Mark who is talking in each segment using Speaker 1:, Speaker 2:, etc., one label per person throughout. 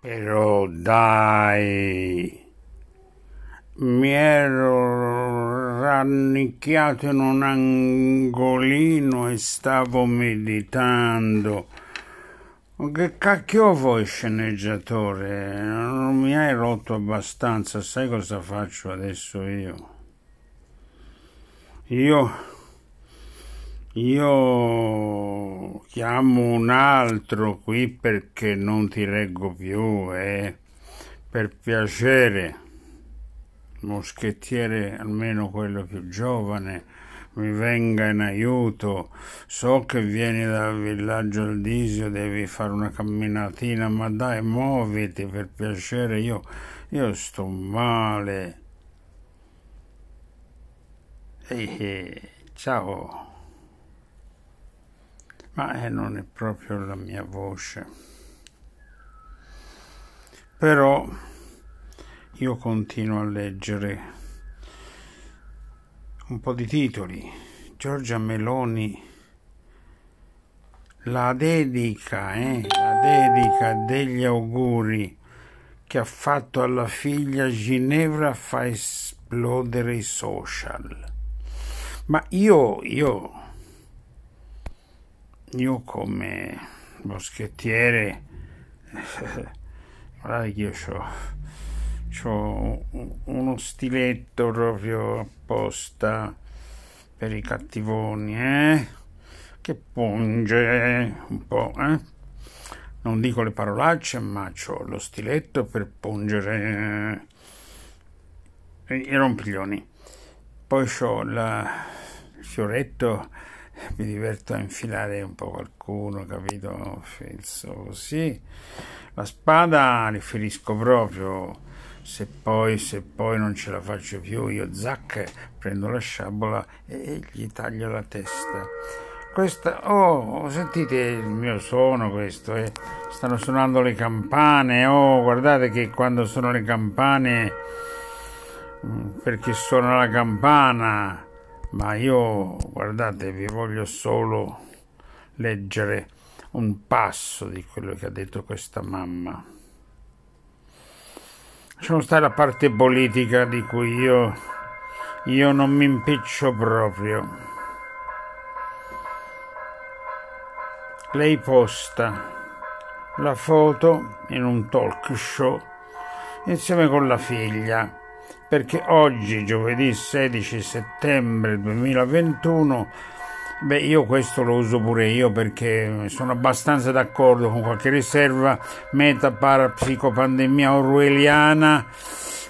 Speaker 1: Però dai, mi ero rannicchiato in un angolino e stavo meditando. Che cacchio vuoi sceneggiatore? Non mi hai rotto abbastanza, sai cosa faccio adesso io? Io, io chiamo un altro qui perché non ti reggo più, eh? Per piacere, moschettiere, almeno quello più giovane, mi venga in aiuto. So che vieni dal villaggio Aldisio, devi fare una camminatina, ma dai, muoviti per piacere, io, io sto male. Ehi, ciao. Ma eh, non è proprio la mia voce. Però io continuo a leggere un po' di titoli. Giorgia Meloni, la dedica, eh, la dedica degli auguri che ha fatto alla figlia Ginevra fa esplodere i social. Ma io, io, io come moschettiere, guardate che io ho uno stiletto proprio apposta per i cattivoni, eh? Che punge un po', eh? Non dico le parolacce, ma ho lo stiletto per pungere i rompiglioni. Poi ho la fioretto mi diverto a infilare un po' qualcuno, capito? Penso così. La spada riferisco proprio. Se poi, se poi non ce la faccio più, io zac, prendo la sciabola e gli taglio la testa. Questa, oh, sentite il mio suono questo, eh? stanno suonando le campane, oh, guardate che quando sono le campane, mm, perché suona la campana, ma io, guardate, vi voglio solo leggere un passo di quello che ha detto questa mamma. Lasciamo stare la parte politica di cui io, io non mi impiccio proprio. Lei posta la foto in un talk show insieme con la figlia perché oggi, giovedì 16 settembre 2021, beh, io questo lo uso pure io perché sono abbastanza d'accordo con qualche riserva meta parapsicopandemia orwelliana.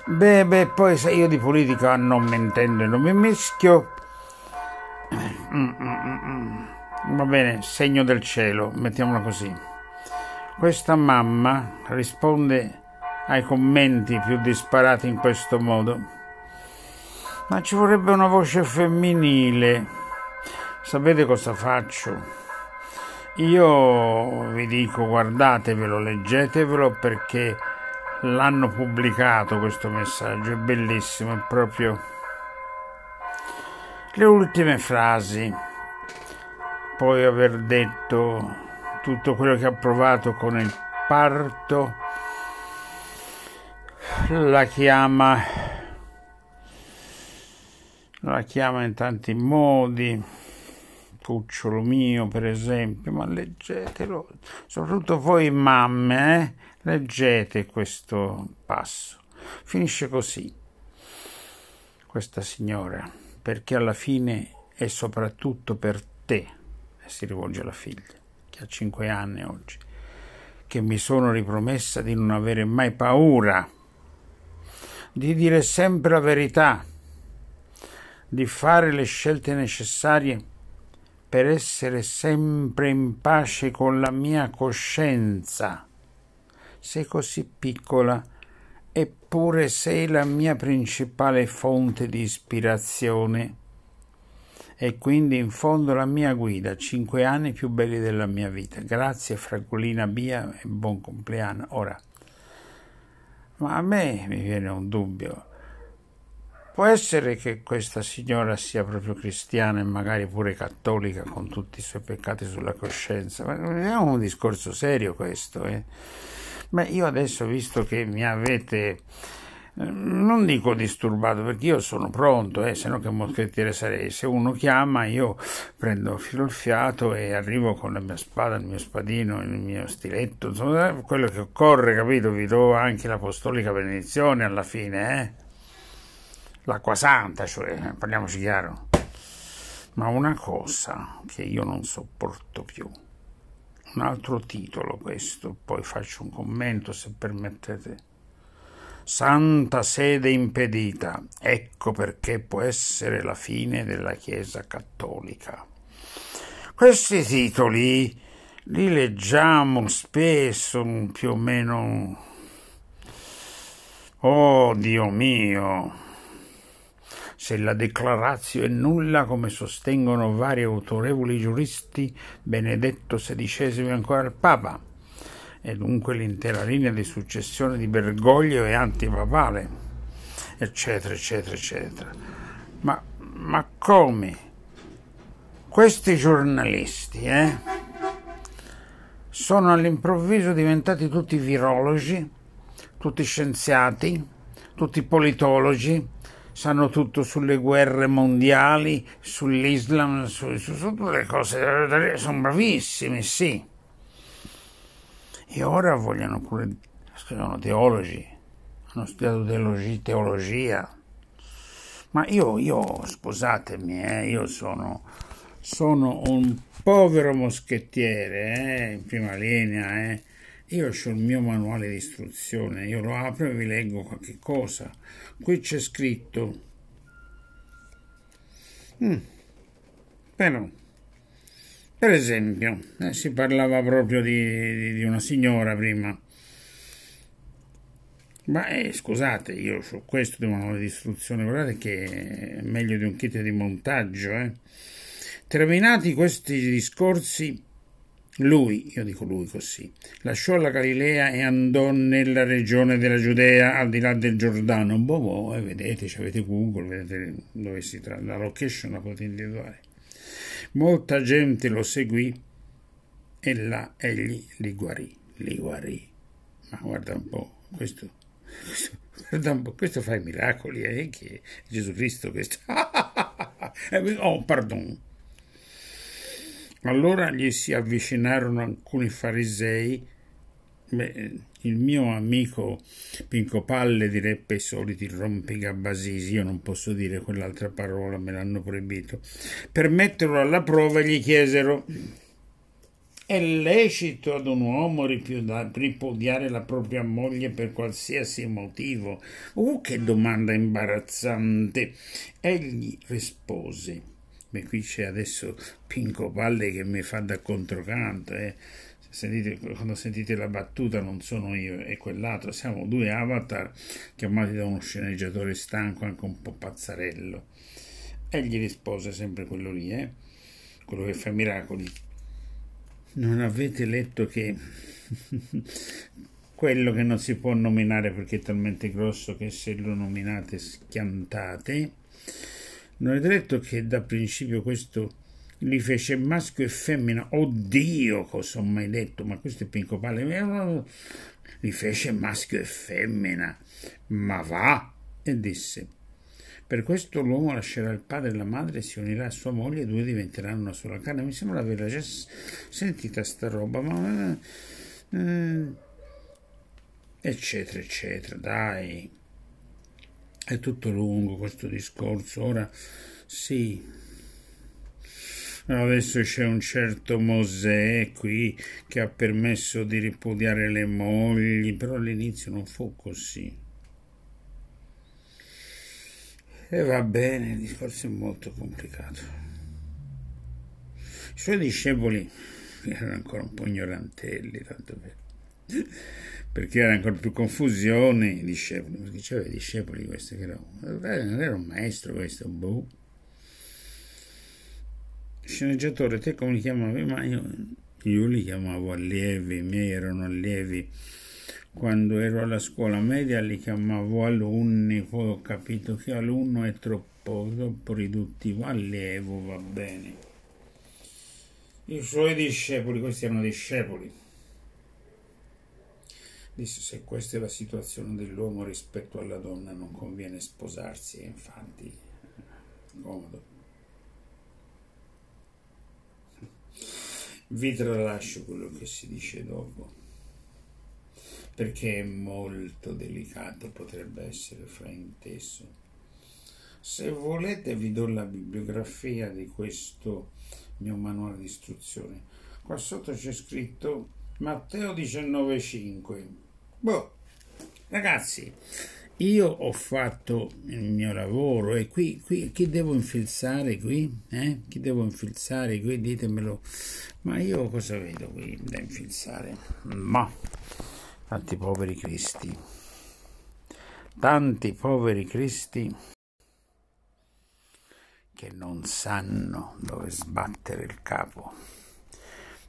Speaker 1: Beh, beh, poi se io di politica non mi intendo e non mi mischio. Mm, mm, mm, Va bene, segno del cielo, mettiamola così. Questa mamma risponde ai commenti più disparati in questo modo. Ma ci vorrebbe una voce femminile. Sapete cosa faccio? Io vi dico guardatevelo, leggetevelo perché l'hanno pubblicato questo messaggio, è bellissimo, è proprio le ultime frasi. Poi aver detto tutto quello che ha provato con il parto la chiama la chiama in tanti modi. Cucciolo mio per esempio ma leggetelo. Soprattutto voi mamme eh? leggete questo passo. Finisce così. Questa signora perché alla fine è soprattutto per te e si rivolge alla figlia che ha cinque anni oggi che mi sono ripromessa di non avere mai paura di dire sempre la verità, di fare le scelte necessarie per essere sempre in pace con la mia coscienza. Sei così piccola, eppure sei la mia principale fonte di ispirazione e quindi in fondo la mia guida, cinque anni più belli della mia vita. Grazie Fragolina Bia e buon compleanno. Ora ma a me mi viene un dubbio. Può essere che questa signora sia proprio cristiana e magari pure cattolica con tutti i suoi peccati sulla coscienza, ma non è un discorso serio questo, eh? Beh, io adesso, visto che mi avete non dico disturbato perché io sono pronto, eh, se no che moschettiere sarei. Se uno chiama, io prendo filo il fiato e arrivo con la mia spada, il mio spadino, il mio stiletto, insomma, quello che occorre, capito? Vi do anche l'apostolica benedizione alla fine, eh? L'acqua santa, cioè, parliamoci chiaro. Ma una cosa che io non sopporto più, un altro titolo questo, poi faccio un commento se permettete Santa sede impedita, ecco perché può essere la fine della Chiesa cattolica. Questi titoli li leggiamo spesso più o meno. Oh Dio mio! Se la declarazio è nulla, come sostengono vari autorevoli giuristi, Benedetto XVI e ancora il Papa e dunque l'intera linea di successione di Bergoglio e antipapale, eccetera, eccetera, eccetera. Ma, ma come? Questi giornalisti, eh, sono all'improvviso diventati tutti virologi, tutti scienziati, tutti politologi, sanno tutto sulle guerre mondiali, sull'Islam, su, su, su tutte le cose, sono bravissimi, sì e ora vogliono pure, sono teologi, hanno studiato teologia, teologia. ma io, io scusatemi, eh, io sono, sono, un povero moschettiere eh, in prima linea, eh. Io ho il mio manuale di istruzione, io lo apro e vi leggo qualche cosa. Qui c'è scritto. Mm. Però per esempio, eh, si parlava proprio di, di, una signora prima. Ma eh, scusate, io su questo di manuale di istruzione, guardate che è meglio di un kit di montaggio. Eh. Terminati questi discorsi, lui, io dico lui così, lasciò la Galilea e andò nella regione della Giudea, al di là del Giordano. Boh, boh, eh, vedete, avete Google, vedete dove si tratta, la location la potete individuare. Molta gente lo seguì e là egli li guarì, li guarì. Ma guarda un po', questo, questo, guarda un po', questo fa i miracoli, eh, che Gesù Cristo questo. Eh, oh, pardon. Allora gli si avvicinarono alcuni farisei Beh, il mio amico Pinco Palle direbbe i soliti rompigabbasisi, io non posso dire quell'altra parola, me l'hanno proibito. Per metterlo alla prova gli chiesero: È lecito ad un uomo ripudiare la propria moglie per qualsiasi motivo? Oh, che domanda imbarazzante! Egli rispose: Beh, qui c'è adesso Pinco Palle che mi fa da controcanto, eh Sentite, quando sentite la battuta non sono io e quell'altro, siamo due avatar chiamati da uno sceneggiatore stanco, anche un po' pazzarello. E gli rispose sempre quello lì, eh? quello che fa miracoli. Non avete letto che quello che non si può nominare perché è talmente grosso che se lo nominate schiantate. Non avete letto che da principio questo li fece maschio e femmina. Oddio, cosa ho mai detto? Ma questo è Pinco Palle. Li fece maschio e femmina. Ma va! E disse: Per questo l'uomo lascerà il padre e la madre, si unirà a sua moglie e due diventeranno una sola carne. Mi sembra averla già sentita sta roba, ma. Eh, eccetera, eccetera. Dai. È tutto lungo questo discorso. Ora sì Adesso c'è un certo Mosè qui che ha permesso di ripudiare le mogli, però all'inizio non fu così. E va bene, il discorso è molto complicato. I suoi discepoli erano ancora un po' ignorantelli, tanto per... perché era ancora più confusione i discepoli, perché c'erano i discepoli questi che erano... era un maestro questo, boh sceneggiatore, te come li chiamavi? Ma io, io li chiamavo allievi, i miei erano allievi. Quando ero alla scuola media li chiamavo alunni, poi ho capito che alunno è troppo, troppo riduttivo, allievo va bene. I suoi discepoli, questi erano discepoli. Disse se questa è la situazione dell'uomo rispetto alla donna non conviene sposarsi, infatti comodo. Vi tralascio quello che si dice dopo, perché è molto delicato, potrebbe essere frainteso. Se volete vi do la bibliografia di questo mio manuale di istruzione. Qua sotto c'è scritto Matteo 19,5 Boh, ragazzi, io ho fatto il mio lavoro e qui, qui chi devo infilzare qui? Eh? Chi devo infilzare qui? Ditemelo. Ma io cosa vedo qui da infilzare? Ma tanti poveri cristi. Tanti poveri cristi che non sanno dove sbattere il capo.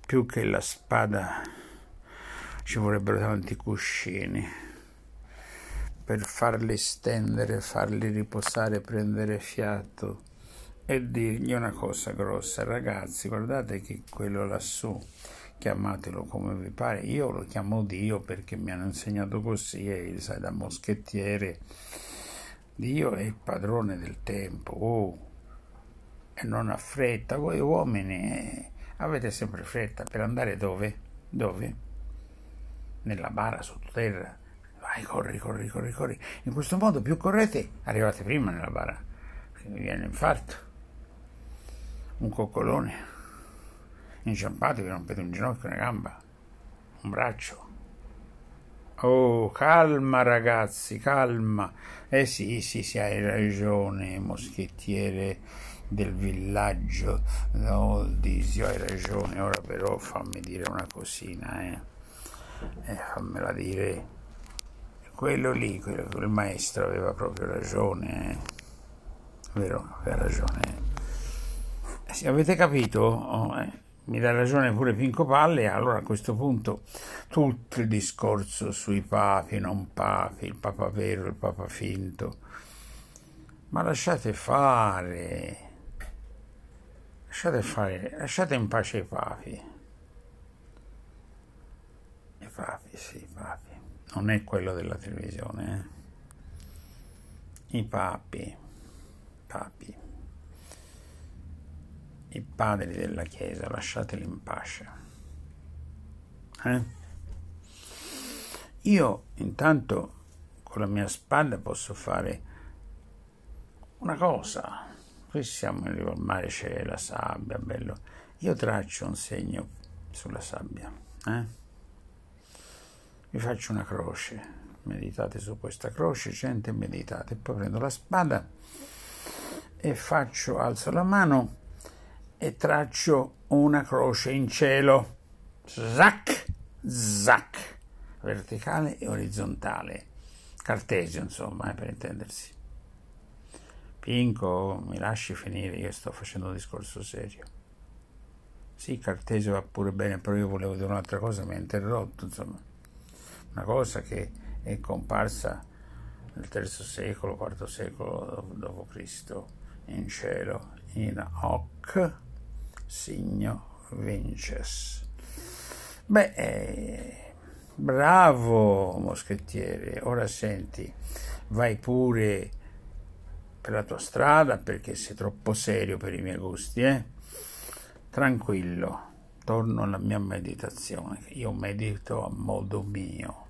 Speaker 1: Più che la spada ci vorrebbero tanti cuscini per farli stendere, farli riposare, prendere fiato e dirgli una cosa grossa, ragazzi, guardate che quello lassù, chiamatelo come vi pare, io lo chiamo Dio perché mi hanno insegnato così e sai da moschettiere, Dio è il padrone del tempo, oh, e non ha fretta, voi uomini eh, avete sempre fretta per andare dove? Dove? nella bara sottoterra. Vai, corri, corri, corri, corri. In questo modo più correte, arrivate prima nella bara, perché vi viene infarto. Un coccolone inciampato, vi rompete un ginocchio, una gamba, un braccio. Oh, calma ragazzi, calma. Eh sì, sì, sì, hai ragione, moschettiere del villaggio. Oh, Disio, hai ragione. Ora però fammi dire una cosina, eh eh, fammela dire, quello lì, quello, quel maestro aveva proprio ragione, eh. vero? Aveva ragione. Eh, sì, avete capito? Oh, eh, mi dà ragione pure Pinco Palle, allora a questo punto tutto il discorso sui papi, non papi, il papa vero, il papa finto, ma lasciate fare, lasciate fare, lasciate in pace i papi papi, sì, papi. Non è quello della televisione, eh? I papi, papi, i padri della Chiesa, lasciateli in pace. Eh? Io intanto con la mia spada posso fare una cosa. Qui siamo in riva al mare, c'è la sabbia, bello. Io traccio un segno sulla sabbia. Eh? Vi faccio una croce, meditate su questa croce, gente meditate, poi prendo la spada e faccio, alzo la mano e traccio una croce in cielo, zac, zac, verticale e orizzontale, cartesio insomma, eh, per intendersi. Pinco, mi lasci finire, io sto facendo un discorso serio. Sì, Cartesio va pure bene, però io volevo dire un'altra cosa, mi ha interrotto, insomma una cosa che è comparsa nel terzo secolo, quarto secolo d.C. in cielo, in hoc signo vinces. Beh, eh, bravo moschettiere, ora senti, vai pure per la tua strada perché sei troppo serio per i miei gusti, eh? Tranquillo torno alla mia meditazione. Io medito a modo mio.